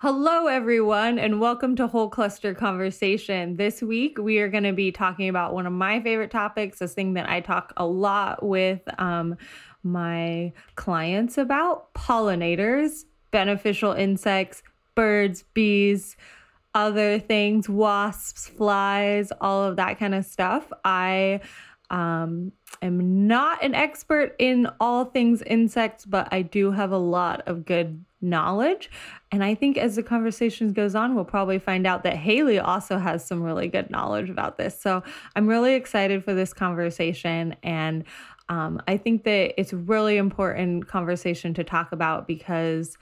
Hello, everyone, and welcome to Whole Cluster Conversation. This week, we are going to be talking about one of my favorite topics, a thing that I talk a lot with um, my clients about pollinators, beneficial insects, birds, bees, other things, wasps, flies, all of that kind of stuff. I um, am not an expert in all things insects, but I do have a lot of good knowledge. And I think as the conversation goes on, we'll probably find out that Haley also has some really good knowledge about this. So I'm really excited for this conversation. And um, I think that it's really important conversation to talk about because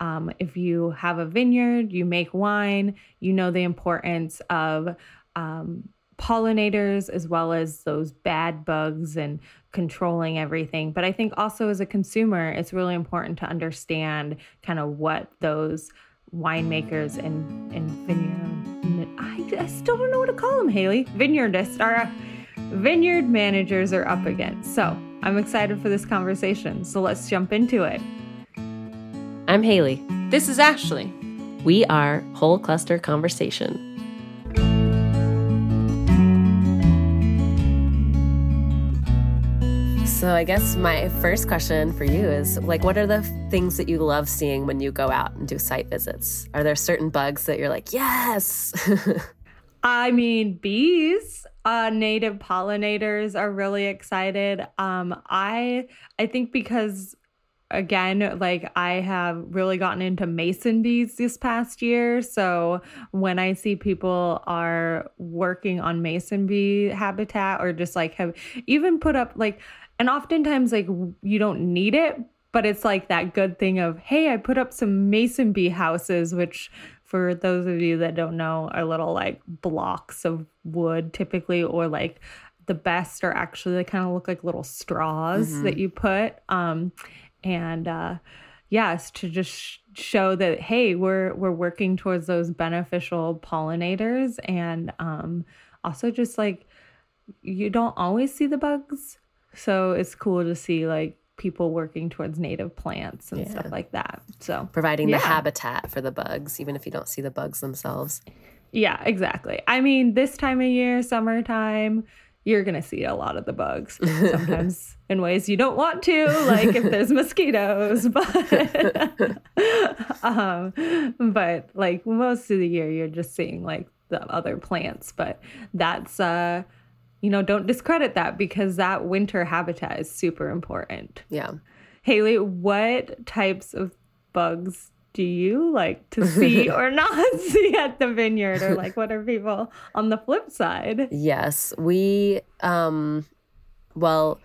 um, if you have a vineyard, you make wine, you know the importance of um, pollinators as well as those bad bugs and controlling everything. But I think also as a consumer, it's really important to understand kind of what those winemakers and and vineyard I, I still don't know what to call them, Haley. Vineyardists are vineyard managers are up against. So I'm excited for this conversation. So let's jump into it. I'm Haley. This is Ashley. We are Whole Cluster Conversation. So, I guess my first question for you is like, what are the things that you love seeing when you go out and do site visits? Are there certain bugs that you're like, yes? I mean, bees, uh, native pollinators are really excited. Um, I I think because again, like I have really gotten into mason bees this past year. So when I see people are working on mason bee habitat or just like have even put up like and oftentimes, like, you don't need it, but it's like that good thing of, hey, I put up some mason bee houses, which for those of you that don't know are little like blocks of wood typically, or like the best are actually they kind of look like little straws mm-hmm. that you put. Um, and uh, yes, to just show that hey, we're we're working towards those beneficial pollinators, and um, also just like you don't always see the bugs so it's cool to see like people working towards native plants and yeah. stuff like that. So providing yeah. the habitat for the bugs, even if you don't see the bugs themselves. Yeah, exactly. I mean, this time of year, summertime, you're going to see a lot of the bugs sometimes in ways you don't want to, like if there's mosquitoes, but um, but like most of the year you're just seeing like the other plants, but that's uh you know, don't discredit that because that winter habitat is super important. Yeah. Haley, what types of bugs do you like to see or not see at the vineyard or like what are people on the flip side? Yes, we um well,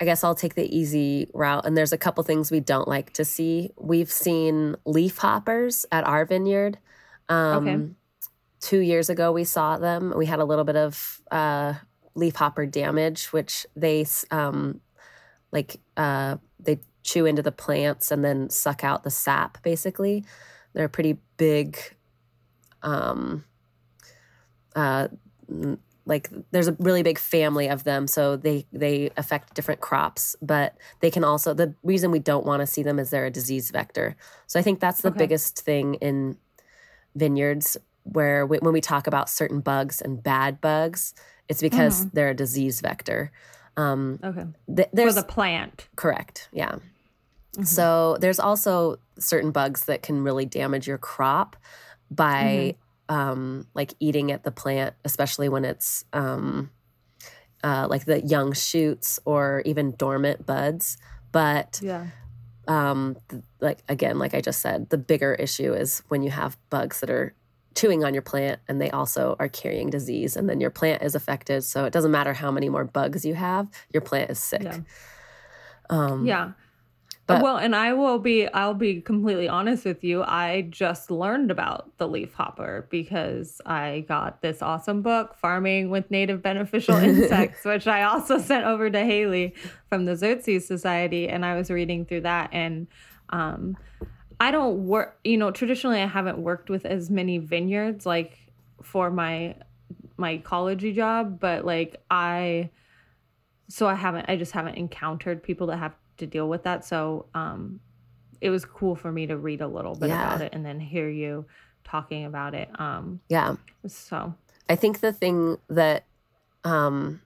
I guess I'll take the easy route and there's a couple things we don't like to see. We've seen leaf hoppers at our vineyard. Um okay two years ago we saw them. We had a little bit of uh, leafhopper damage, which they um, like uh, they chew into the plants and then suck out the sap. Basically, they're pretty big. Um, uh, like there's a really big family of them so they they affect different crops but they can also the reason we don't want to see them is they're a disease vector so i think that's the okay. biggest thing in vineyards where we, when we talk about certain bugs and bad bugs, it's because mm-hmm. they're a disease vector. Um, okay. Th- there's For the plant. Correct. Yeah. Mm-hmm. So there's also certain bugs that can really damage your crop by mm-hmm. um, like eating at the plant, especially when it's um, uh, like the young shoots or even dormant buds. But yeah. Um, like again, like I just said, the bigger issue is when you have bugs that are chewing on your plant and they also are carrying disease and then your plant is affected. So it doesn't matter how many more bugs you have your plant is sick. Yeah, um, yeah. But, well and i will be i'll be completely honest with you. I just learned about the leaf hopper because i got this awesome book farming with native beneficial insects which i also sent over to haley from the Xerces society and i was reading through that and um, I don't work, you know, traditionally I haven't worked with as many vineyards like for my my ecology job, but like I so I haven't I just haven't encountered people that have to deal with that. So um it was cool for me to read a little bit Yeah. about it and then hear you talking about it. Um, Yeah. so I think the thing that um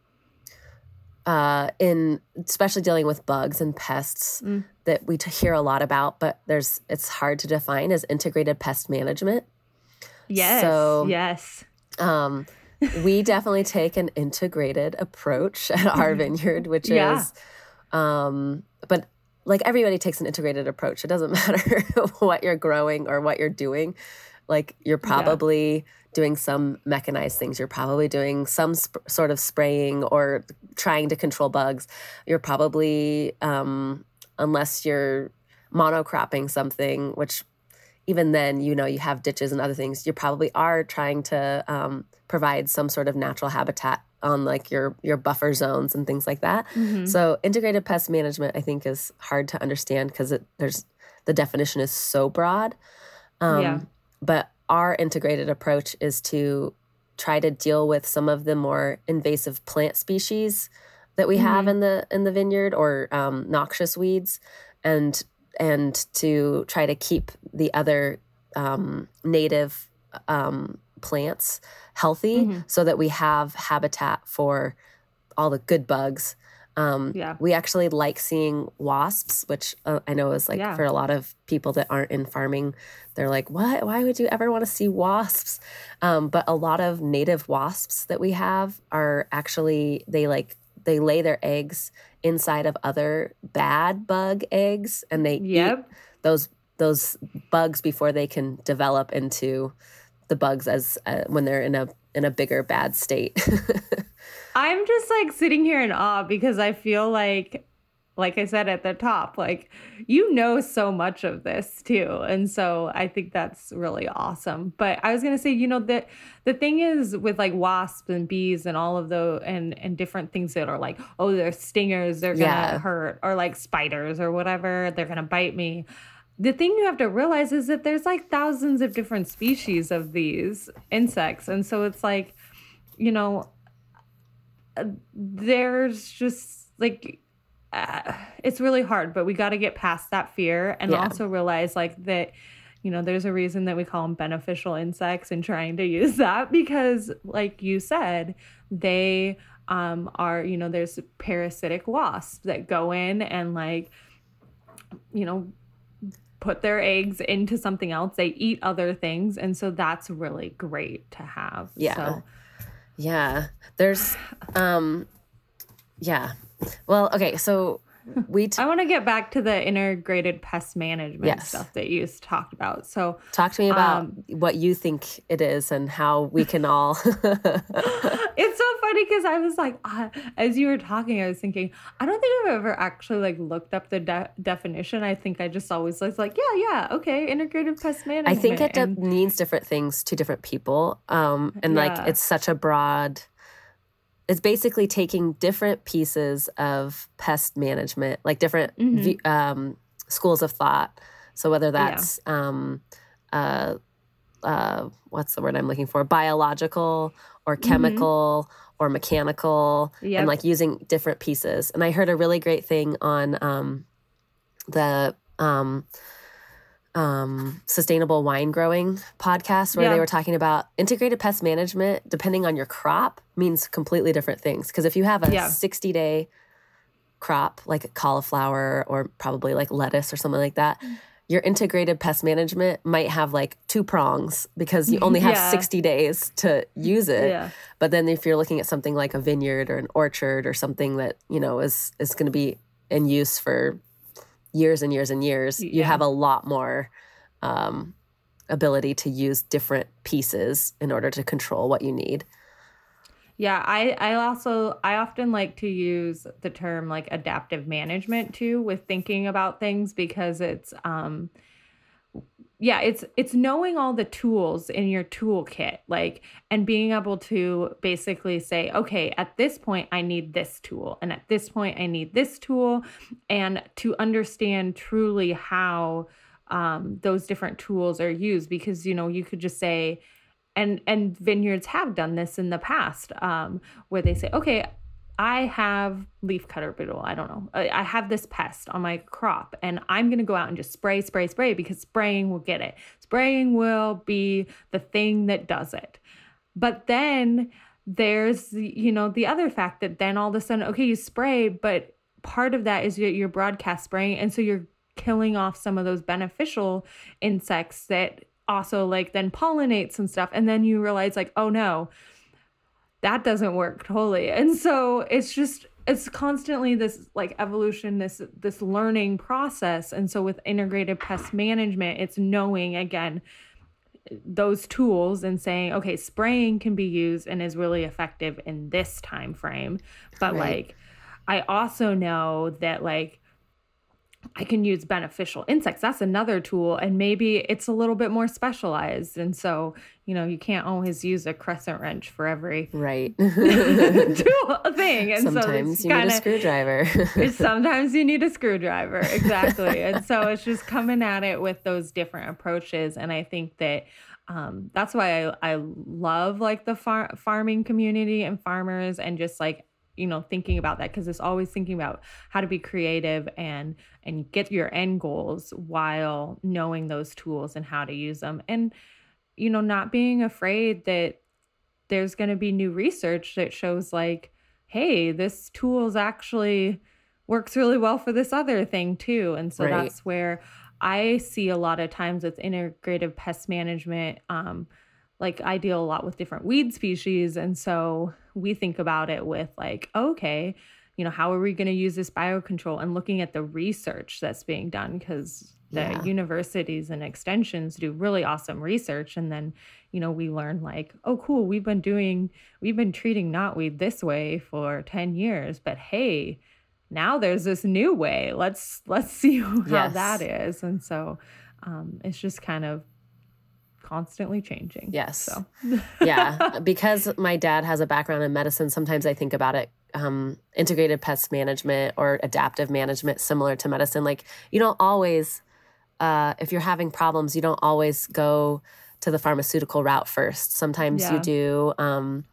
uh in especially dealing with bugs and pests Mm. that we t- hear a lot about but there's it's hard to define as integrated pest management. yes, So- yes, Um we definitely take an integrated approach at our vineyard which Yeah. is um but like everybody takes an integrated approach. It doesn't matter what you're growing or what you're doing. Like you're probably doing some mechanized things. You're probably doing some sp- sort of spraying or trying to control bugs. You're probably, um, unless you're monocropping something, which even then, you know, you have ditches and other things. You probably are trying to um, provide some sort of natural habitat on like your your buffer zones and things like that. Mhm. So integrated pest management, I think, is hard to understand because it there's the definition is so broad. Um, Yeah. But our integrated approach is to try to deal with some of the more invasive plant species that we have in the in the vineyard or um, noxious weeds, and and to try to keep the other um, native um, plants healthy Mhm. so that we have habitat for all the good bugs. Um, Yeah. We actually like seeing wasps, which uh, I know is like Yeah. for a lot of people that aren't in farming, they're like, what? Why would you ever want to see wasps? Um, but a lot of native wasps that we have are actually, they like, they lay their eggs inside of other bad bug eggs and they eat those those bugs before they can develop into the bugs as uh, when they're in a in a bigger bad state. I'm just like sitting here in awe because I feel like, like I said at the top, like you know so much of this too. And so I think that's really awesome. But I was gonna say, you know, that the thing is with like wasps and bees and all of those and and different things that are like, oh, they're stingers, they're gonna Yeah. hurt, or like spiders or whatever, they're gonna bite me. The thing you have to realize is that there's like thousands of different species of these insects. And so it's like, you know, there's just like uh, it's really hard but we got to get past that fear and Yeah. also realize like that you know there's a reason that we call them beneficial insects and trying to use that because like you said they um are you know there's parasitic wasps that go in and like you know put their eggs into something else they eat other things and so that's really great to have Yeah. so yeah. There's um yeah. Well, okay, so we t- I want to get back to the integrated pest management Yes. stuff that you talked about. So talk to me about um, what you think it is and how we can all it's so funny because I was like, uh, as you were talking, I was thinking, I don't think I've ever actually like looked up the de- definition. I think I just always was like, yeah, yeah, okay, integrated pest management. I think it de- And- means different things to different people. Um, and like it's such a broad. It's basically taking different pieces of pest management, like different Mhm. um, schools of thought. So whether that's um, uh, uh, what's the word I'm looking for, biological or chemical or mechanical, Mm-hmm. Yep. and like using different pieces. And I heard a really great thing on um, the um, um, sustainable wine growing podcast where Yeah. they were talking about integrated pest management, depending on your crop, means completely different things. Because if you have a Yeah. 60 day crop, like cauliflower or probably like lettuce or something like that, your integrated pest management might have like two prongs because you only have Yeah. 60 days to use it. yeah, But then if you're looking at something like a vineyard or an orchard or something that, you know, is is going to be in use for years and years and years, you have a lot more um, ability to use different pieces in order to control what you need. yeah. I I also I often like to use the term like adaptive management too with thinking about things because it's um yeah it's it's knowing all the tools in your toolkit like and being able to basically say okay at this point i need this tool and at this point i need this tool and to understand truly how um, those different tools are used because you know you could just say and and vineyards have done this in the past um, where they say okay I have leaf cutter beetle. I don't know. I, I have this pest on my crop, and I'm going to go out and just spray, spray, spray because spraying will get it. Spraying will be the thing that does it. But then there's, you know, the other fact that then all of a sudden, okay, you spray, but part of that is your, your broadcast spraying. And so you're killing off some of those beneficial insects that also like then pollinates and stuff. And then you realize, like, oh no, that doesn't work totally. And so it's just it's constantly this like evolution this this learning process and so with integrated pest management it's knowing again those tools and saying okay spraying can be used and is really effective in this time frame but right. like i also know that like I can use beneficial insects. That's another tool. And maybe it's a little bit more specialized. And so, you know, you can't always use a crescent wrench for every right tool thing. And sometimes so you kinda, need a screwdriver. sometimes you need a screwdriver. Exactly. and so it's just coming at it with those different approaches. And I think that um, that's why I, I love like the far- farming community and farmers and just like you know thinking about that because it's always thinking about how to be creative and and get your end goals while knowing those tools and how to use them and you know not being afraid that there's going to be new research that shows like hey this tool's actually works really well for this other thing too and so right. that's where i see a lot of times with integrative pest management um, like I deal a lot with different weed species. And so we think about it with like, okay, you know, how are we going to use this biocontrol and looking at the research that's being done because the yeah. universities and extensions do really awesome research. And then, you know, we learn like, oh, cool, we've been doing, we've been treating knotweed this way for 10 years, but hey, now there's this new way. Let's let's see how yes. that is. And so um, it's just kind of constantly changing. Yes. So. yeah, because my dad has a background in medicine, sometimes I think about it um, integrated pest management or adaptive management similar to medicine. Like you don't always uh, if you're having problems, you don't always go to the pharmaceutical route first. Sometimes yeah. you do um,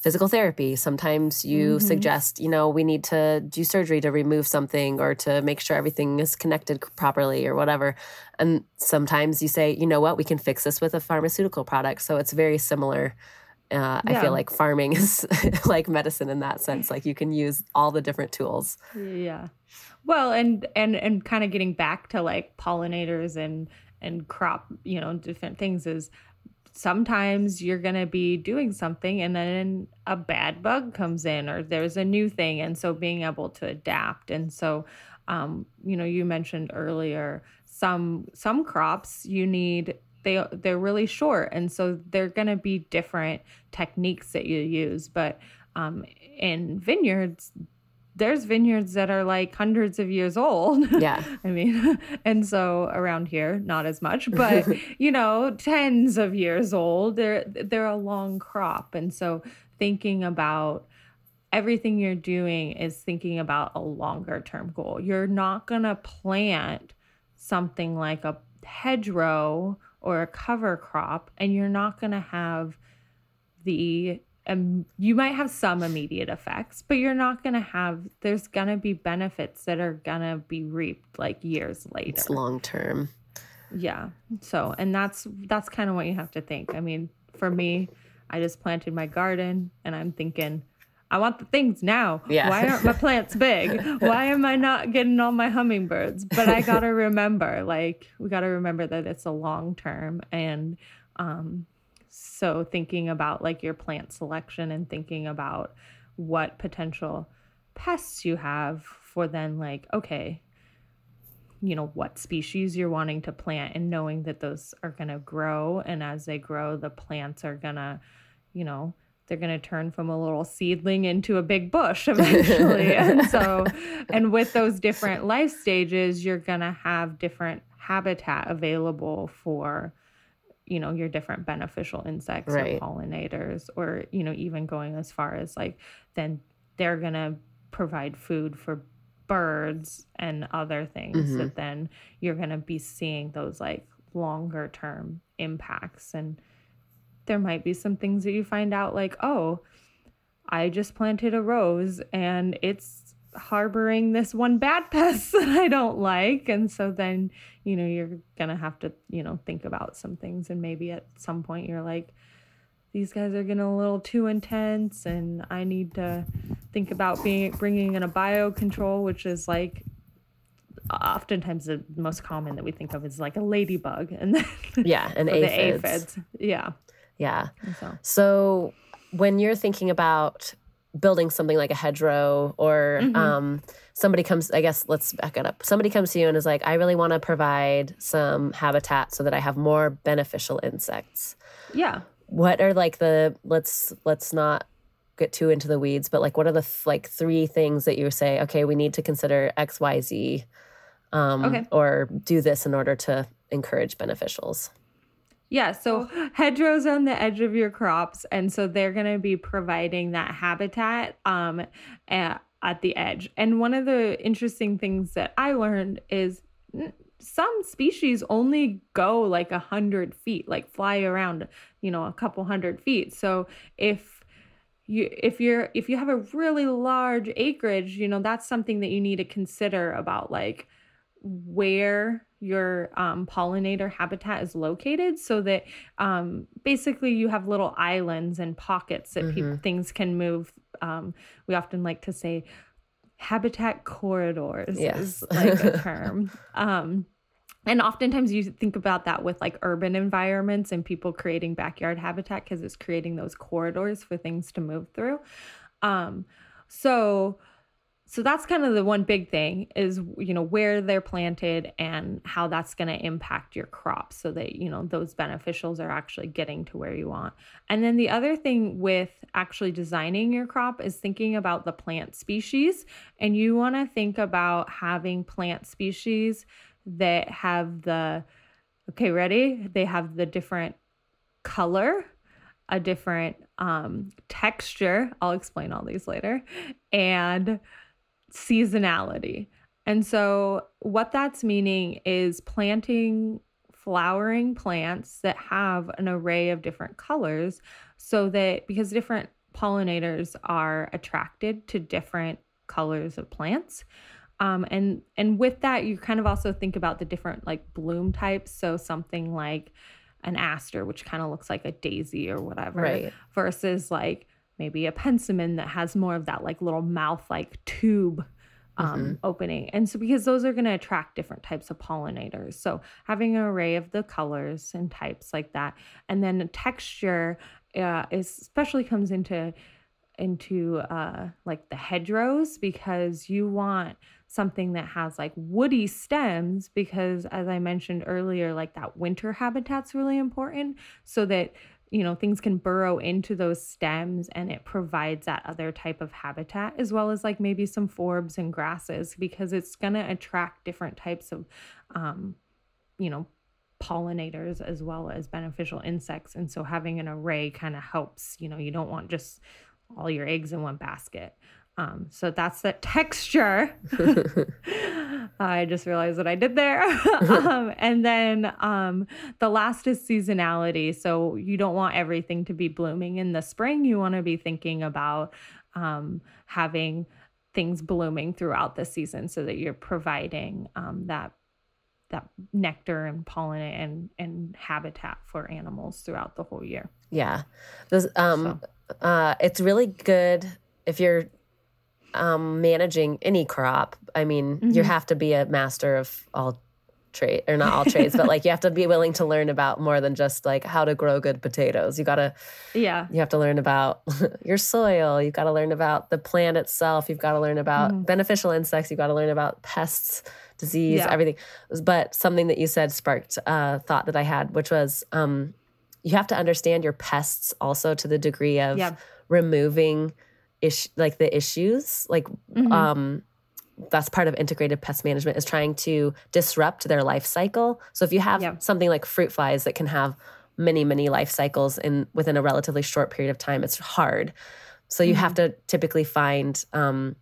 physical therapy. Sometimes you mm-hmm. suggest, you know, we need to do surgery to remove something or to make sure everything is connected properly or whatever. And sometimes you say, you know what, we can fix this with a pharmaceutical product. So it's very similar. Uh, yeah. I feel like farming is like medicine in that sense. Like you can use all the different tools. Yeah. Well, and and and kind of getting back to like pollinators and and crop, you know, different things is sometimes you're going to be doing something and then a bad bug comes in or there's a new thing. And so being able to adapt. And so um, you know you mentioned earlier some some crops you need they they're really short. And so they're going to be different techniques that you use. But um, in vineyards there's vineyards that are like hundreds of years old. Yeah. I mean, and so around here, not as much, but you know, tens of years old. They're they're a long crop. And so thinking about everything you're doing is thinking about a longer term goal. You're not gonna plant something like a hedgerow or a cover crop, and you're not gonna have the um, you might have some immediate effects, but you're not going to have, there's going to be benefits that are going to be reaped like years later. It's long term. Yeah. So, and that's, that's kind of what you have to think. I mean, for me, I just planted my garden and I'm thinking, I want the things now. Yeah. Why aren't my plants big? Why am I not getting all my hummingbirds? But I got to remember, like, we got to remember that it's a long term and, um, so thinking about like your plant selection and thinking about what potential pests you have for then like okay you know what species you're wanting to plant and knowing that those are going to grow. And as they grow the plants are going to you know they're going to turn from a little seedling into a big bush eventually. And so and with those different life stages you're going to have different habitat available for you know your different beneficial insects right. or pollinators or you know even going as far as like then they're going to provide food for birds and other things mm-hmm. that then you're going to be seeing those like longer term impacts and there might be some things that you find out like oh I just planted a rose and it's harboring this one bad pest that I don't like. And so then, you know, you're going to have to, you know, think about some things. And maybe at some point you're like, these guys are getting a little too intense and I need to think about being bringing in a biocontrol, which is like oftentimes the most common that we think of is like a ladybug and then yeah and aphids. the aphids yeah yeah so. so when you're thinking about building something like a hedgerow or mm-hmm. um, somebody comes i guess let's back it up somebody comes to you and is like i really want to provide some habitat so that i have more beneficial insects yeah what are like the let's let's not get too into the weeds but like what are the like three things that you say okay we need to consider xyz um, okay. or do this in order to encourage beneficials yeah, so hedgerows on the edge of your crops, and so they're going to be providing that habitat um, at, at the edge. And one of the interesting things that I learned is some species only go like a hundred feet, like fly around, you know, a couple hundred feet. So if you if you're if you have a really large acreage, you know, that's something that you need to consider about like where your um, pollinator habitat is located so that um, basically you have little islands and pockets that mm-hmm. pe- things can move um, we often like to say habitat corridors yes. is like a term um, and oftentimes you think about that with like urban environments and people creating backyard habitat because it's creating those corridors for things to move through um, so so that's kind of the one big thing is you know where they're planted and how that's going to impact your crops so that you know those beneficials are actually getting to where you want. And then the other thing with actually designing your crop is thinking about the plant species. And you want to think about having plant species that have the okay ready? They have the different color a different um, texture. I'll explain all these later. And seasonality. And so, what that's meaning is planting flowering plants that have an array of different colors so that because different pollinators are attracted to different colors of plants. Um, and and with that, you kind of also think about the different like bloom types. So something like an aster, which kind of looks like a daisy or whatever, right. versus like maybe a penstemon that has more of that like little mouth like tube um, mm-hmm. opening. And so, because those are going to attract different types of pollinators. So, having an array of the colors and types like that. And then texture uh, is especially comes into into uh, like the hedgerows because you want something that has like woody stems because as i mentioned earlier like that winter habitat's really important so that you know things can burrow into those stems and it provides that other type of habitat as well as like maybe some forbs and grasses because it's going to attract different types of um, you know pollinators as well as beneficial insects. And so having an array kind of helps you know you don't want just all your eggs in one basket um, so that's the texture. I just realized what I did there. um, and then um, the last is seasonality. So you don't want everything to be blooming in the spring. You want to be thinking about um, having things blooming throughout the season so that you're providing um, that that nectar and pollen and and habitat for animals throughout the whole year. Yeah, this, um, so. uh, it's really good if you're um, managing any crop, I mean, mm-hmm. you have to be a master of all trade or not all trades, but like you have to be willing to learn about more than just like how to grow good potatoes. You gotta, yeah, you have to learn about your soil. You've got to learn about the plant itself. You've got to learn about mm. beneficial insects. You've got to learn about pests, disease, yeah. everything. But something that you said sparked a thought that I had, which was um, you have to understand your pests also to the degree of yeah. removing like the issues like mm-hmm. um that's part of integrated pest management is trying to disrupt their life cycle so if you have something like fruit flies that can have many many life cycles in within a relatively short period of time it's hard so you mm-hmm. have to typically find um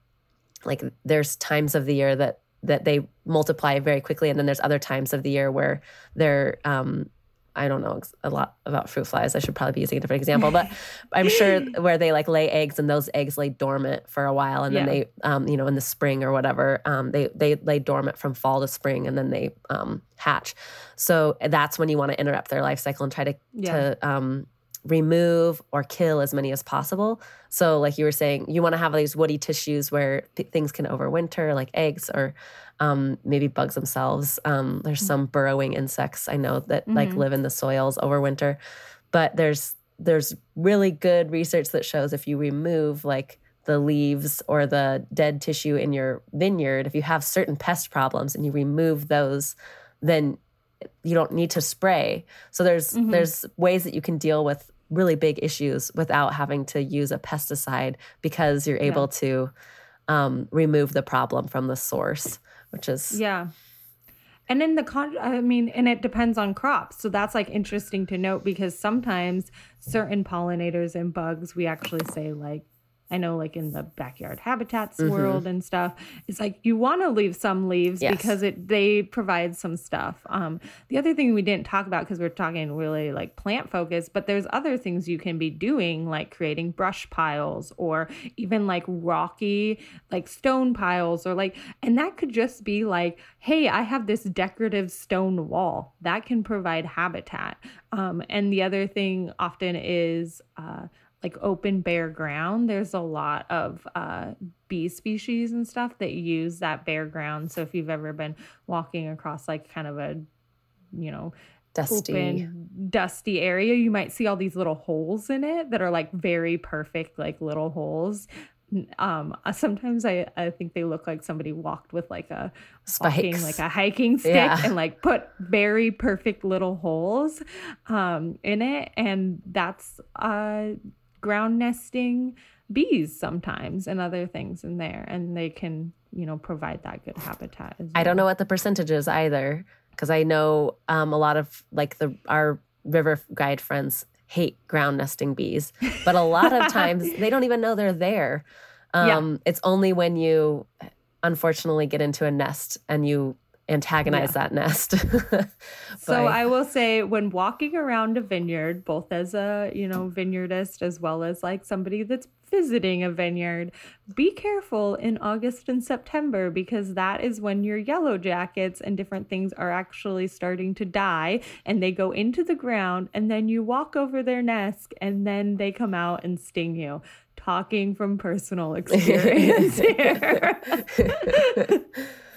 like there's times of the year that that they multiply very quickly and then there's other times of the year where they're um I don't know a lot about fruit flies. I should probably be using a different example, but I'm sure where they like lay eggs and those eggs lay dormant for a while, and then yeah. they, um, you know, in the spring or whatever, um, they they lay dormant from fall to spring, and then they um, hatch. So that's when you want to interrupt their life cycle and try to yeah. to um, remove or kill as many as possible. So, like you were saying, you want to have these woody tissues where th- things can overwinter, like eggs or um, maybe bugs themselves. Um, there's mm-hmm. some burrowing insects I know that mm-hmm. like live in the soils over winter, but there's there's really good research that shows if you remove like the leaves or the dead tissue in your vineyard, if you have certain pest problems and you remove those, then you don't need to spray. So there's mm-hmm. there's ways that you can deal with really big issues without having to use a pesticide because you're able yeah. to um, remove the problem from the source, which is yeah. And in the con, I mean, and it depends on crops. So that's like interesting to note because sometimes certain pollinators and bugs, we actually say like I know, like in the backyard habitats mm-hmm. world and stuff, it's like you want to leave some leaves yes. because it they provide some stuff. Um, the other thing we didn't talk about because we're talking really like plant focus, but there's other things you can be doing like creating brush piles or even like rocky like stone piles or like, and that could just be like, hey, I have this decorative stone wall that can provide habitat. Um, and the other thing often is. Uh, like open bare ground there's a lot of uh, bee species and stuff that use that bare ground so if you've ever been walking across like kind of a you know dusty open, dusty area you might see all these little holes in it that are like very perfect like little holes um uh, sometimes i i think they look like somebody walked with like a Spikes. walking like a hiking stick yeah. and like put very perfect little holes um in it and that's uh ground nesting bees sometimes and other things in there and they can you know provide that good habitat well. i don't know what the percentage is either because i know um, a lot of like the our river guide friends hate ground nesting bees but a lot of times they don't even know they're there um, yeah. it's only when you unfortunately get into a nest and you antagonize yeah. that nest. so I will say when walking around a vineyard, both as a, you know, vineyardist as well as like somebody that's visiting a vineyard, be careful in August and September because that is when your yellow jackets and different things are actually starting to die and they go into the ground and then you walk over their nest and then they come out and sting you. Talking from personal experience here.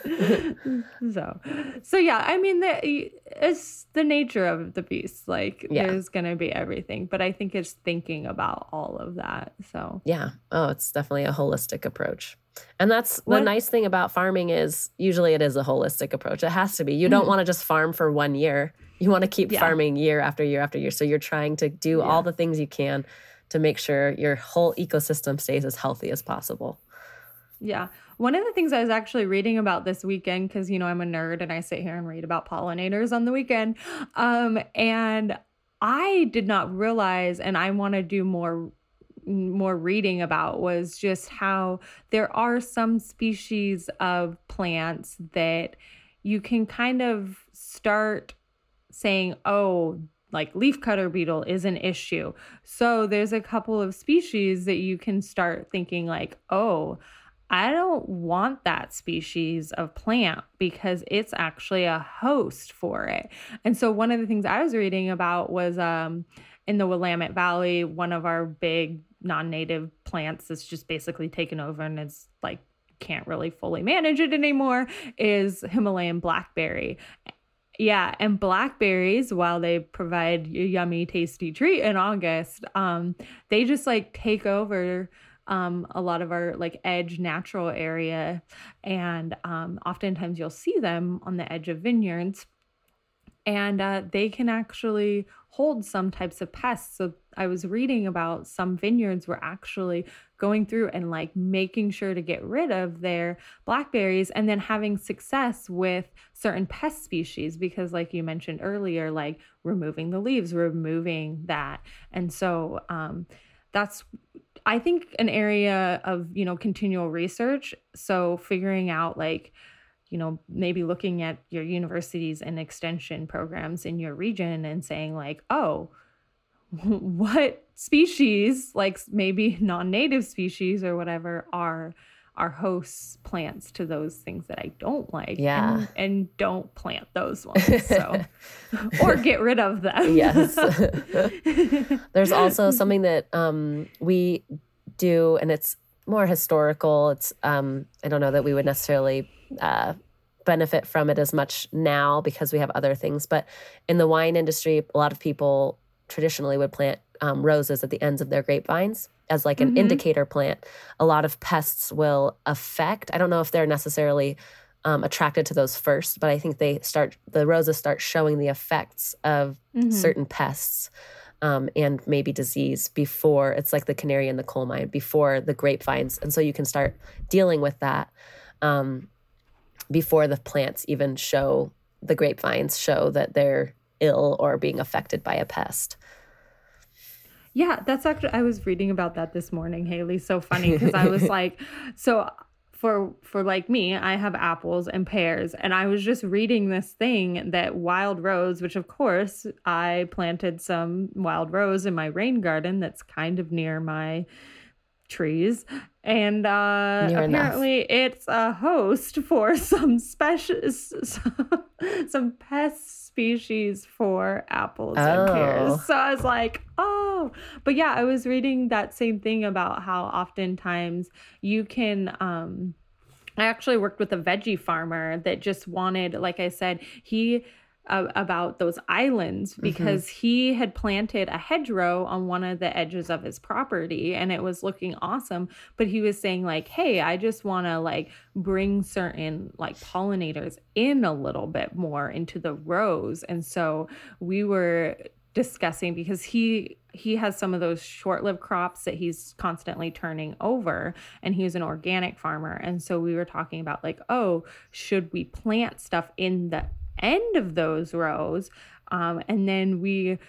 so so yeah i mean the, it's the nature of the beast like yeah. there's gonna be everything but i think it's thinking about all of that so yeah oh it's definitely a holistic approach and that's the nice thing about farming is usually it is a holistic approach it has to be you don't mm. want to just farm for one year you want to keep yeah. farming year after year after year so you're trying to do yeah. all the things you can to make sure your whole ecosystem stays as healthy as possible yeah. One of the things I was actually reading about this weekend, because, you know, I'm a nerd and I sit here and read about pollinators on the weekend. Um, and I did not realize, and I want to do more more reading about was just how there are some species of plants that you can kind of start saying, oh, like leafcutter beetle is an issue. So there's a couple of species that you can start thinking like, oh, I don't want that species of plant because it's actually a host for it. And so one of the things I was reading about was um, in the Willamette Valley, one of our big non-native plants that's just basically taken over and it's like can't really fully manage it anymore is Himalayan blackberry. Yeah, and blackberries, while they provide a yummy, tasty treat in August, um, they just like take over um, a lot of our like edge natural area. And um, oftentimes you'll see them on the edge of vineyards. And uh, they can actually hold some types of pests. So I was reading about some vineyards were actually going through and like making sure to get rid of their blackberries and then having success with certain pest species because like you mentioned earlier like removing the leaves removing that and so um that's I think an area of, you know, continual research. So figuring out like, you know, maybe looking at your universities and extension programs in your region and saying, like, oh, what species, like maybe non native species or whatever, are are host plants to those things that I don't like. Yeah. And, and don't plant those ones. So, or get rid of them. yes. There's also something that um, we do, and it's more historical. It's, um, I don't know that we would necessarily uh, benefit from it as much now because we have other things. But in the wine industry, a lot of people traditionally would plant um, roses at the ends of their grapevines as like an mm-hmm. indicator plant. A lot of pests will affect. I don't know if they're necessarily um, attracted to those first, but I think they start the roses start showing the effects of mm-hmm. certain pests. Um, and maybe disease before it's like the canary in the coal mine before the grapevines and so you can start dealing with that um, before the plants even show the grapevines show that they're ill or being affected by a pest yeah, that's actually I was reading about that this morning, Haley. So funny because I was like, so for for like me, I have apples and pears, and I was just reading this thing that wild rose, which of course I planted some wild rose in my rain garden that's kind of near my trees and uh apparently enough. it's a host for some special some, some pest species for apples oh. and pears so i was like oh but yeah i was reading that same thing about how oftentimes you can um I actually worked with a veggie farmer that just wanted, like I said, he uh, about those islands mm-hmm. because mm-hmm. he had planted a hedgerow on one of the edges of his property and it was looking awesome but he was saying like hey i just want to like bring certain like pollinators in a little bit more into the rows and so we were discussing because he he has some of those short-lived crops that he's constantly turning over and he's an organic farmer and so we were talking about like oh should we plant stuff in the end of those rows. Um, and then we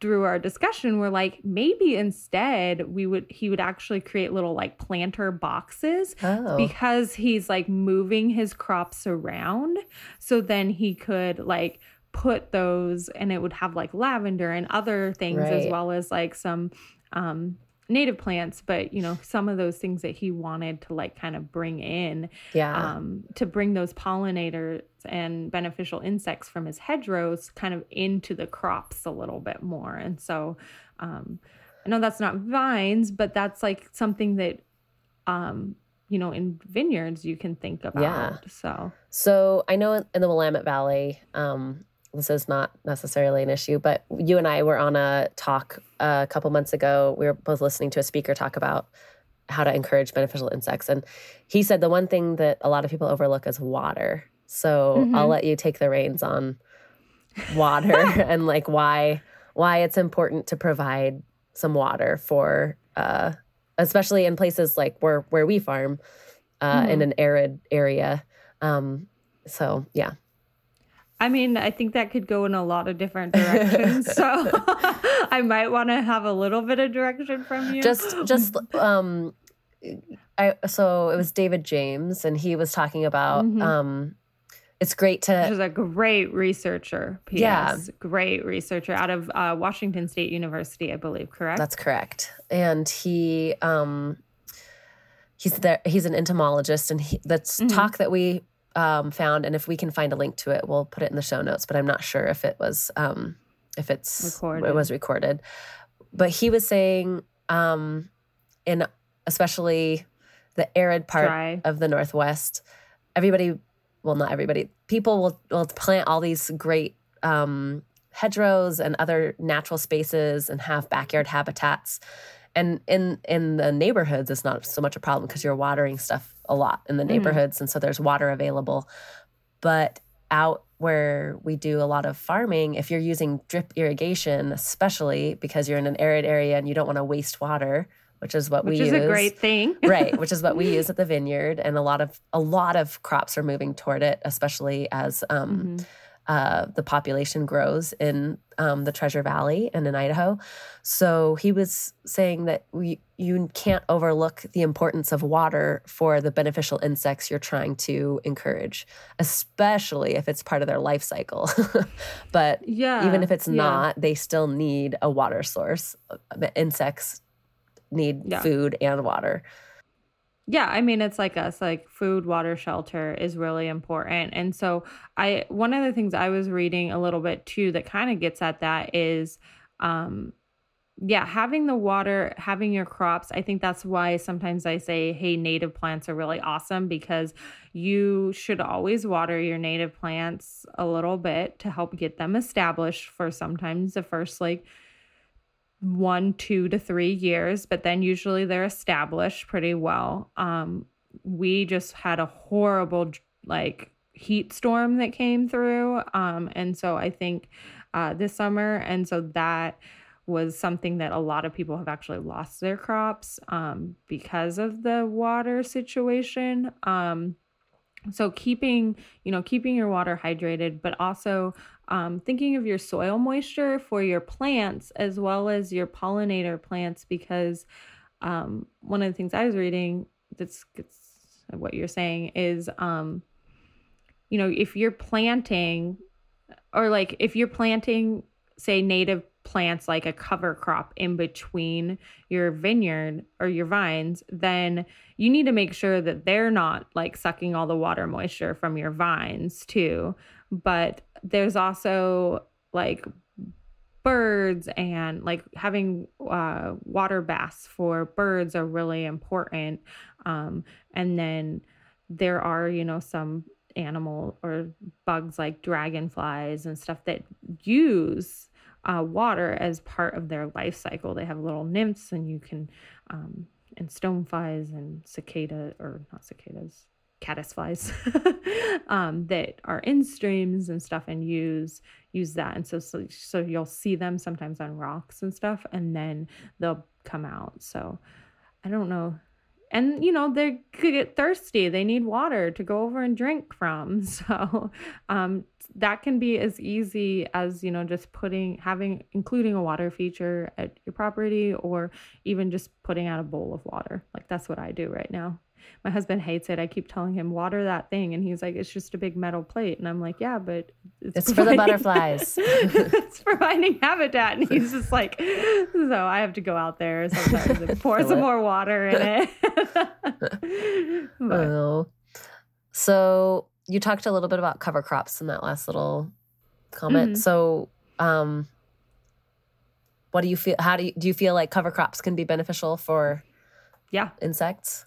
through our discussion we're like maybe instead we would he would actually create little like planter boxes oh. because he's like moving his crops around so then he could like put those and it would have like lavender and other things right. as well as like some um native plants, but you know, some of those things that he wanted to like kind of bring in, yeah, um, to bring those pollinators and beneficial insects from his hedgerows kind of into the crops a little bit more. And so, um, I know that's not vines, but that's like something that, um, you know, in vineyards you can think about. Yeah. So, so I know in the Willamette Valley, um, this is not necessarily an issue, but you and I were on a talk a couple months ago. We were both listening to a speaker talk about how to encourage beneficial insects. And he said the one thing that a lot of people overlook is water. So mm-hmm. I'll let you take the reins on water and like why why it's important to provide some water for uh especially in places like where where we farm uh mm-hmm. in an arid area. Um so yeah. I mean, I think that could go in a lot of different directions. so I might want to have a little bit of direction from you. Just, just, um, I, so it was David James and he was talking about, mm-hmm. um, it's great to. He's a great researcher. PS. Yeah. Great researcher out of uh, Washington State University, I believe, correct? That's correct. And he, um, he's there, he's an entomologist and he, that's mm-hmm. talk that we um, found, and if we can find a link to it, we'll put it in the show notes. But I'm not sure if it was um, if it's recorded. it was recorded. But he was saying, um, in especially the arid part Dry. of the Northwest, everybody, well, not everybody, people will will plant all these great um, hedgerows and other natural spaces and have backyard habitats and in in the neighborhoods it's not so much a problem because you're watering stuff a lot in the mm-hmm. neighborhoods mm and so there's water available but out where we do a lot of farming if you're using drip irrigation especially because you're in an arid area and you don't want to waste water which is what which we is use. Which is a great thing right which is what we use at the vineyard and a lot of a lot of crops are moving toward it especially as um, mm-hmm. uh, the population grows in um, the Treasure Valley and in Idaho. So he was saying that we, you can't overlook the importance of water for the beneficial insects you're trying to encourage, especially if it's part of their life cycle. but yeah, even if it's yeah. not, they still need a water source. Insects need yeah. food and water. Yeah, I mean it's like us, like food, water, shelter is really important. And so I one of the things I was reading a little bit too that kind of gets at that is um yeah, having the water, having your crops, I think that's why sometimes I say, hey, native plants are really awesome because you should always water your native plants a little bit to help get them established for sometimes the first like one, two to three years, but then usually they're established pretty well. Um, we just had a horrible like heat storm that came through. Um, and so I think uh, this summer, and so that was something that a lot of people have actually lost their crops um, because of the water situation. Um, so keeping you know keeping your water hydrated but also um, thinking of your soil moisture for your plants as well as your pollinator plants because um, one of the things i was reading that's, what you're saying is um, you know if you're planting or like if you're planting say native plants like a cover crop in between your vineyard or your vines, then you need to make sure that they're not like sucking all the water moisture from your vines too. But there's also like birds and like having uh, water baths for birds are really important. Um, and then there are, you know, some animal or bugs like dragonflies and stuff that use uh, water as part of their life cycle. They have little nymphs, and you can, um, and stoneflies and cicada or not cicadas, caddisflies um, that are in streams and stuff, and use use that. And so, so so you'll see them sometimes on rocks and stuff, and then they'll come out. So I don't know and you know they could get thirsty. They need water to go over and drink from. So um, that can be as easy as you know just putting having including a water feature at your property or even just putting out a bowl of water. Like that's what i do right now my husband hates it i keep telling him water that thing and he's like it's just a big metal plate and i'm like yeah but it's, it's for the butterflies it's providing habitat and he's just like so i have to go out there sometimes and pour some more water in it oh so you talked a little bit about cover crops in that last little comment. Mm-hmm. So, um, what do you feel? How do you do? You feel like cover crops can be beneficial for, yeah, insects?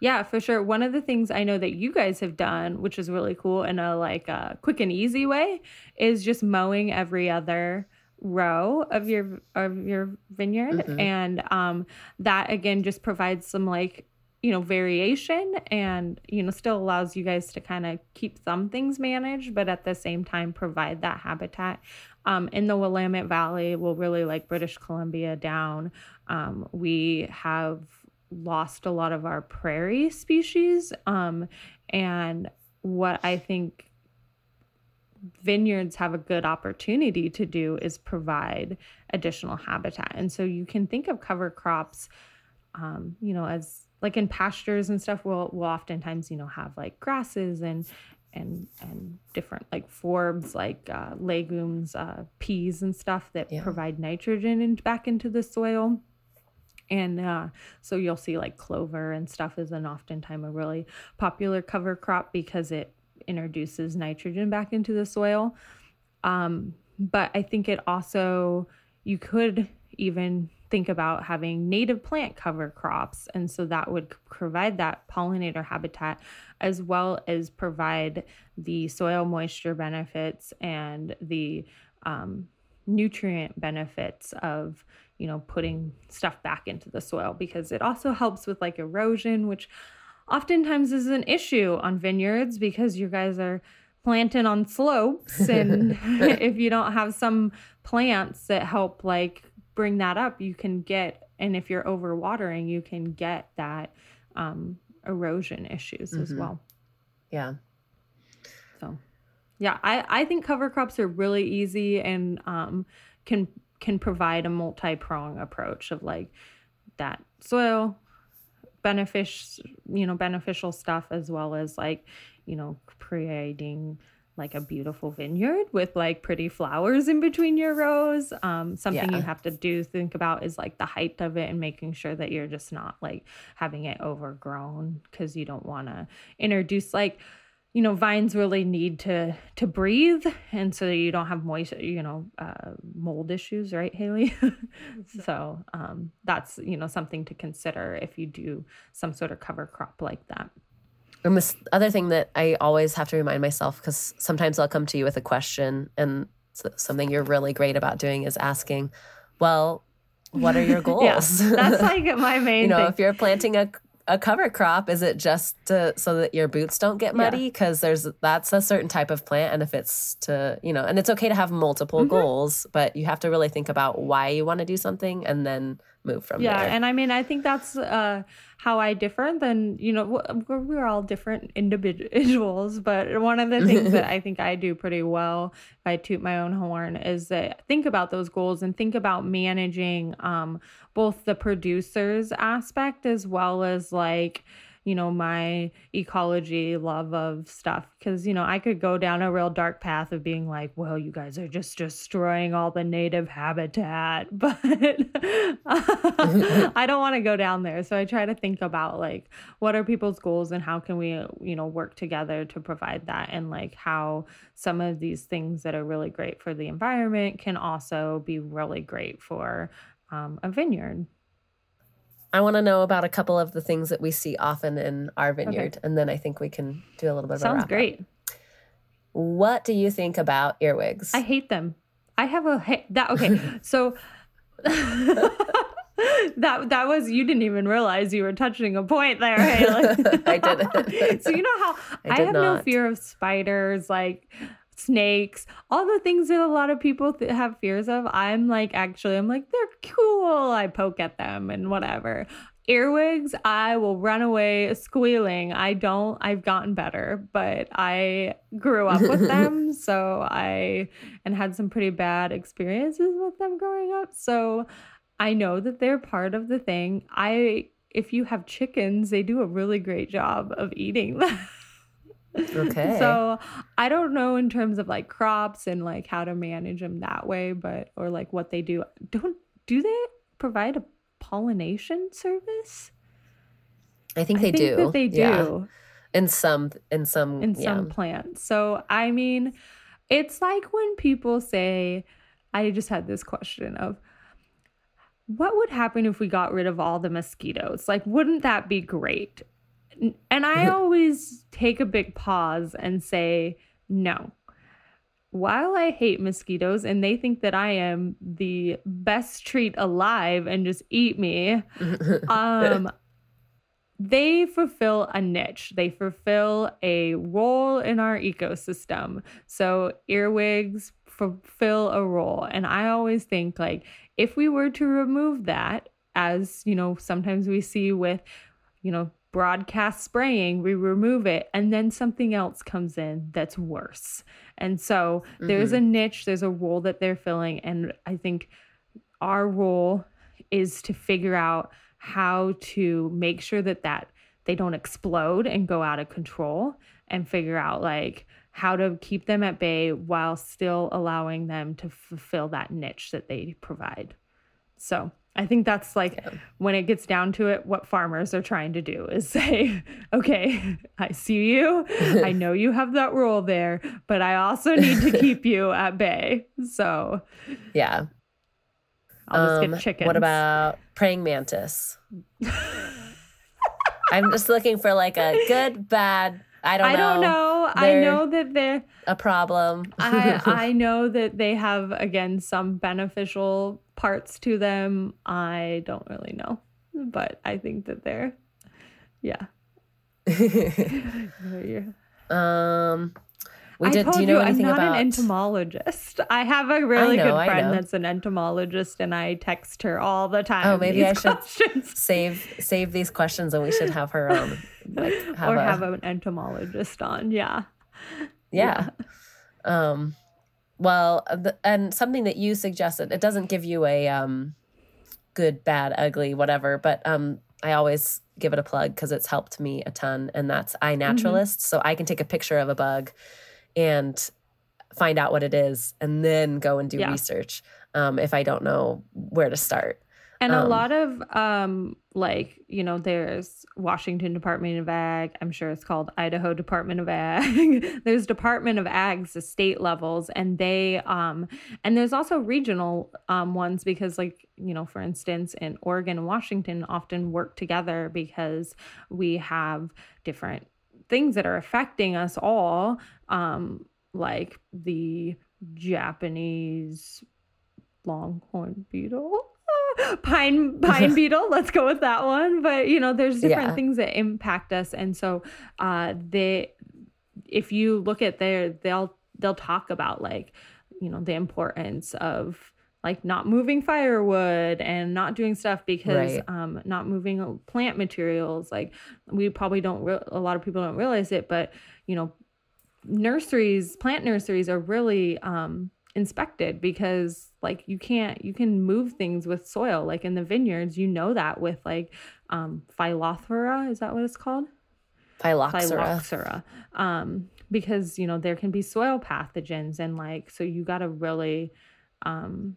Yeah, for sure. One of the things I know that you guys have done, which is really cool in a like a quick and easy way, is just mowing every other row of your of your vineyard mm-hmm. and um that again just provides some like you know variation and you know still allows you guys to kind of keep some things managed but at the same time provide that habitat um, in the willamette valley well really like british columbia down um, we have lost a lot of our prairie species um, and what i think vineyards have a good opportunity to do is provide additional habitat and so you can think of cover crops um, you know as like in pastures and stuff we'll we'll oftentimes you know have like grasses and and and different like forbs like uh, legumes uh, peas and stuff that yeah. provide nitrogen and back into the soil and uh, so you'll see like clover and stuff is an oftentimes a really popular cover crop because it introduces nitrogen back into the soil um, but i think it also you could even think about having native plant cover crops. And so that would provide that pollinator habitat as well as provide the soil moisture benefits and the um, nutrient benefits of you know putting stuff back into the soil because it also helps with like erosion which oftentimes is an issue on vineyards because you guys are planting on slopes and if you don't have some plants that help like bring that up, you can get, and if you're overwatering, you can get that um, erosion issues mm-hmm. as well. Yeah. So, Yeah, I, I think cover crops are really easy and um, can can provide a multi-prong approach of like that soil benefic you know beneficial stuff as well as like you know creating like a beautiful vineyard with like pretty flowers in between your rows. Um, something yeah. you have to do think about is like the height of it and making sure that you're just not like having it overgrown because you don't want to introduce like you know vines really need to to breathe and so you don't have moist you know uh, mold issues right haley so um, that's you know something to consider if you do some sort of cover crop like that and this other thing that I always have to remind myself, because sometimes I'll come to you with a question, and something you're really great about doing is asking, well, what are your goals? yeah, that's like my main. you know, thing. if you're planting a a cover crop, is it just to, so that your boots don't get muddy? Because yeah. there's that's a certain type of plant, and if it's to you know, and it's okay to have multiple mm-hmm. goals, but you have to really think about why you want to do something, and then move from yeah, there. Yeah, and I mean, I think that's uh, how I differ. than, you know, we're, we're all different individuals, but one of the things that I think I do pretty well, if I toot my own horn, is that think about those goals and think about managing um, both the producers aspect as well as like you know, my ecology love of stuff. Cause, you know, I could go down a real dark path of being like, well, you guys are just destroying all the native habitat. But I don't want to go down there. So I try to think about like, what are people's goals and how can we, you know, work together to provide that? And like how some of these things that are really great for the environment can also be really great for um, a vineyard. I want to know about a couple of the things that we see often in our vineyard, okay. and then I think we can do a little bit of Sounds great. What do you think about earwigs? I hate them. I have a ha- that okay. so that that was you didn't even realize you were touching a point there, Haley. I did. so you know how I, I have not. no fear of spiders, like snakes, all the things that a lot of people th- have fears of. I'm like, actually, I'm like, they're cool. I poke at them and whatever. Earwigs, I will run away squealing. I don't, I've gotten better, but I grew up with them. So I, and had some pretty bad experiences with them growing up. So I know that they're part of the thing. I, if you have chickens, they do a really great job of eating them. Okay. So I don't know in terms of like crops and like how to manage them that way, but or like what they do. Don't do they provide a pollination service? I think they I think do. they do. Yeah. In some in some in yeah. some plants. So I mean, it's like when people say, I just had this question of what would happen if we got rid of all the mosquitoes? Like, wouldn't that be great? And I always take a big pause and say, no. While I hate mosquitoes and they think that I am the best treat alive and just eat me, um, they fulfill a niche. They fulfill a role in our ecosystem. So earwigs fulfill a role. And I always think like if we were to remove that, as you know, sometimes we see with, you know, broadcast spraying, we remove it, and then something else comes in that's worse. And so mm-hmm. there's a mm-hmm. niche, there's a role that they're filling. And I think our role is to figure out how to make sure that that they don't explode and go out of control and figure out like how to keep them at bay while still allowing them to fulfill that niche that they provide. So I think that's like yeah. when it gets down to it, what farmers are trying to do is say, okay, I see you. I know you have that role there, but I also need to keep you at bay. So, yeah. I'll just um, get chickens. What about praying mantis? I'm just looking for like a good, bad, I don't know. I don't know. I know that they're a problem. I I know that they have again some beneficial parts to them. I don't really know, but I think that they're yeah. um we I did, told do you know you, anything I'm not about... an entomologist. I have a really know, good friend that's an entomologist, and I text her all the time. Oh, maybe I should save save these questions, and we should have her on, like, have or a... have an entomologist on. Yeah, yeah. yeah. Um, well, the, and something that you suggested, it doesn't give you a um, good, bad, ugly, whatever, but um, I always give it a plug because it's helped me a ton, and that's iNaturalist. Mm-hmm. So I can take a picture of a bug and find out what it is and then go and do yeah. research um, if I don't know where to start. And um, a lot of um like, you know, there's Washington Department of Ag, I'm sure it's called Idaho Department of Ag. there's Department of Ag's the state levels and they um and there's also regional um ones because like, you know, for instance, in Oregon and Washington often work together because we have different things that are affecting us all um like the Japanese longhorn beetle pine pine beetle let's go with that one but you know there's different yeah. things that impact us and so uh they if you look at their they'll they'll talk about like you know the importance of like not moving firewood and not doing stuff because right. um not moving plant materials like we probably don't re- a lot of people don't realize it but you know nurseries plant nurseries are really um inspected because like you can't you can move things with soil. Like in the vineyards you know that with like um phyllothera is that what it's called? Phylloxera, phylloxera. um because you know there can be soil pathogens and like so you got to really um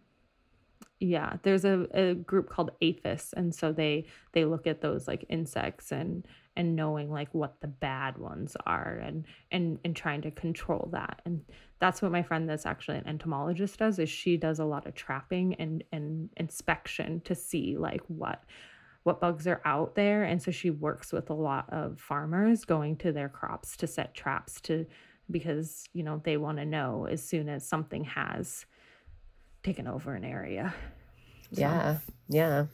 yeah there's a, a group called aphis and so they they look at those like insects and and knowing like what the bad ones are and and and trying to control that. And that's what my friend that's actually an entomologist does is she does a lot of trapping and and inspection to see like what what bugs are out there. And so she works with a lot of farmers going to their crops to set traps to because you know they want to know as soon as something has taken over an area. So. yeah yeah.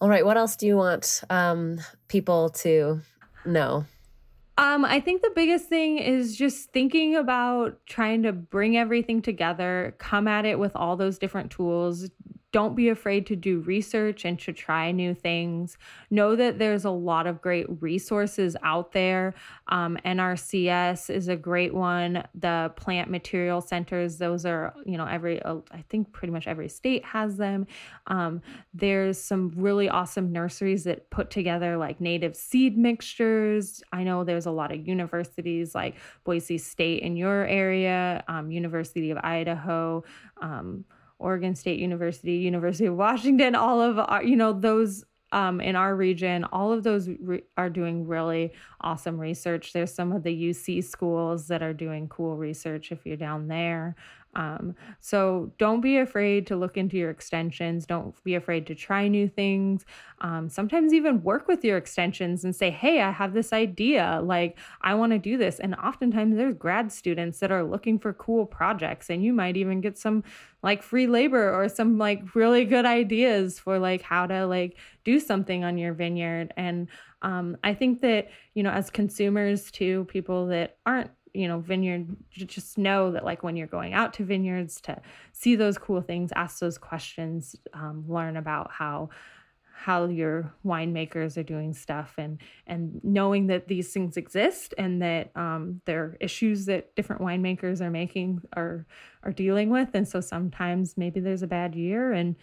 All right what else do you want um people to know um, I think the biggest thing is just thinking about trying to bring everything together, come at it with all those different tools, don't be afraid to do research and to try new things. Know that there's a lot of great resources out there. Um, NRCS is a great one. The plant material centers, those are, you know, every, uh, I think pretty much every state has them. Um, there's some really awesome nurseries that put together like native seed mixtures. I know there's a lot of universities like Boise State in your area, um, University of Idaho. Um, Oregon State University, University of Washington, all of our, you know, those um, in our region, all of those re- are doing really awesome research. There's some of the UC schools that are doing cool research if you're down there. Um, so don't be afraid to look into your extensions. Don't be afraid to try new things. Um, sometimes even work with your extensions and say, hey, I have this idea. Like, I want to do this. And oftentimes there's grad students that are looking for cool projects, and you might even get some like free labor or some like really good ideas for like how to like do something on your vineyard. And um, I think that, you know, as consumers too, people that aren't you know vineyard just know that like when you're going out to vineyards to see those cool things ask those questions um, learn about how how your winemakers are doing stuff and and knowing that these things exist and that um, there are issues that different winemakers are making are are dealing with. And so sometimes maybe there's a bad year and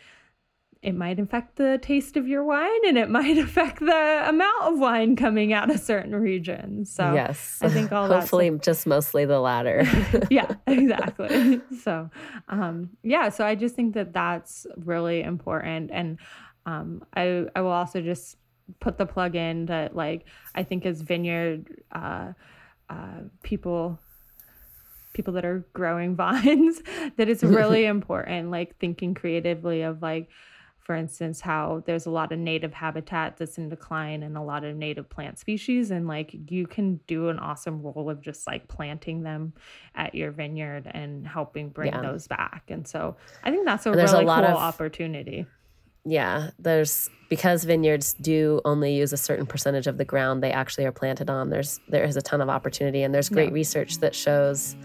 it might affect the taste of your wine and it might affect the amount of wine coming out of certain regions. So yes, I think all hopefully just mostly the latter. yeah, exactly. So um, yeah, so I just think that that's really important, and um, I I will also just put the plug in that like I think as vineyard uh, uh, people people that are growing vines that it's really important like thinking creatively of like for instance, how there's a lot of native habitat that's in decline and a lot of native plant species. And like you can do an awesome role of just like planting them at your vineyard and helping bring yeah. those back. And so I think that's a there's really a lot cool of, opportunity. Yeah. There's because vineyards do only use a certain percentage of the ground they actually are planted on. There's there is a ton of opportunity and there's great yeah. research that shows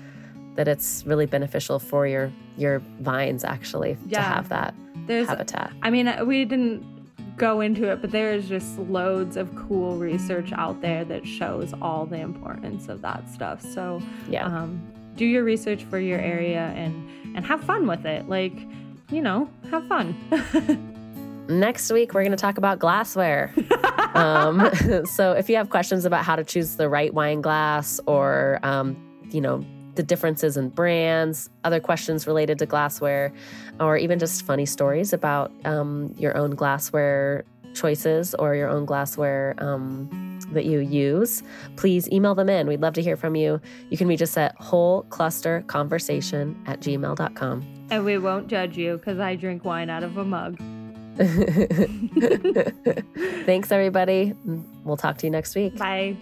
that it's really beneficial for your your vines actually yeah. to have that there's habitat. I mean, we didn't go into it, but there is just loads of cool research out there that shows all the importance of that stuff. So, yeah. Um, do your research for your area and and have fun with it. Like, you know, have fun. Next week, we're going to talk about glassware. um, so, if you have questions about how to choose the right wine glass or, um, you know, the differences in brands, other questions related to glassware, or even just funny stories about um, your own glassware choices or your own glassware um, that you use, please email them in. We'd love to hear from you. You can reach us at wholeclusterconversation at gmail.com. And we won't judge you because I drink wine out of a mug. Thanks, everybody. We'll talk to you next week. Bye.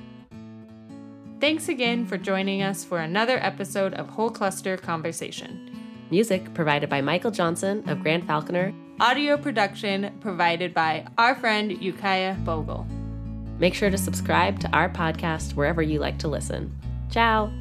Thanks again for joining us for another episode of Whole Cluster Conversation. Music provided by Michael Johnson of Grand Falconer. Audio production provided by our friend Ukiah Bogle. Make sure to subscribe to our podcast wherever you like to listen. Ciao.